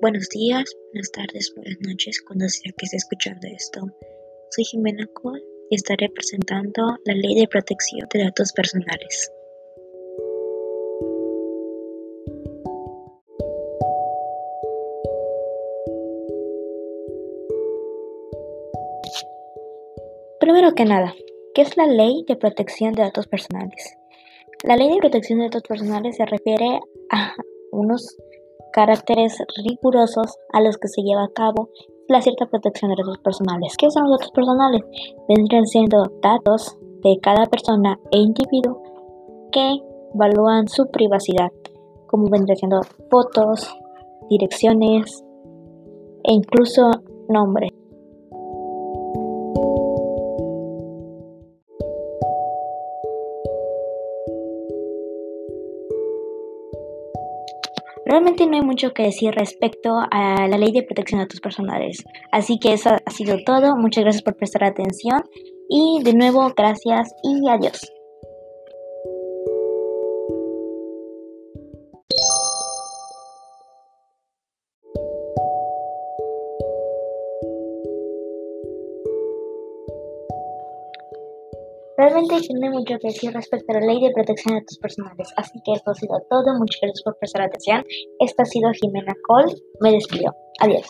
Buenos días, buenas tardes, buenas noches, cuando sea que esté escuchando esto. Soy Jimena Cole y estaré presentando la Ley de Protección de Datos Personales. Primero que nada, ¿qué es la Ley de Protección de Datos Personales? La Ley de Protección de Datos Personales se refiere a unos caracteres rigurosos a los que se lleva a cabo la cierta protección de datos personales. ¿Qué son los datos personales? Vendrían siendo datos de cada persona e individuo que evalúan su privacidad, como vendrían siendo fotos, direcciones e incluso nombres. Realmente no hay mucho que decir respecto a la ley de protección de datos personales. Así que eso ha sido todo. Muchas gracias por prestar atención. Y de nuevo, gracias y adiós. Realmente no hay mucho que decir respecto a la ley de protección de datos personales, así que esto ha sido todo. Muchas gracias por prestar atención. Esta ha sido Jimena Cole. Me despido. Adiós.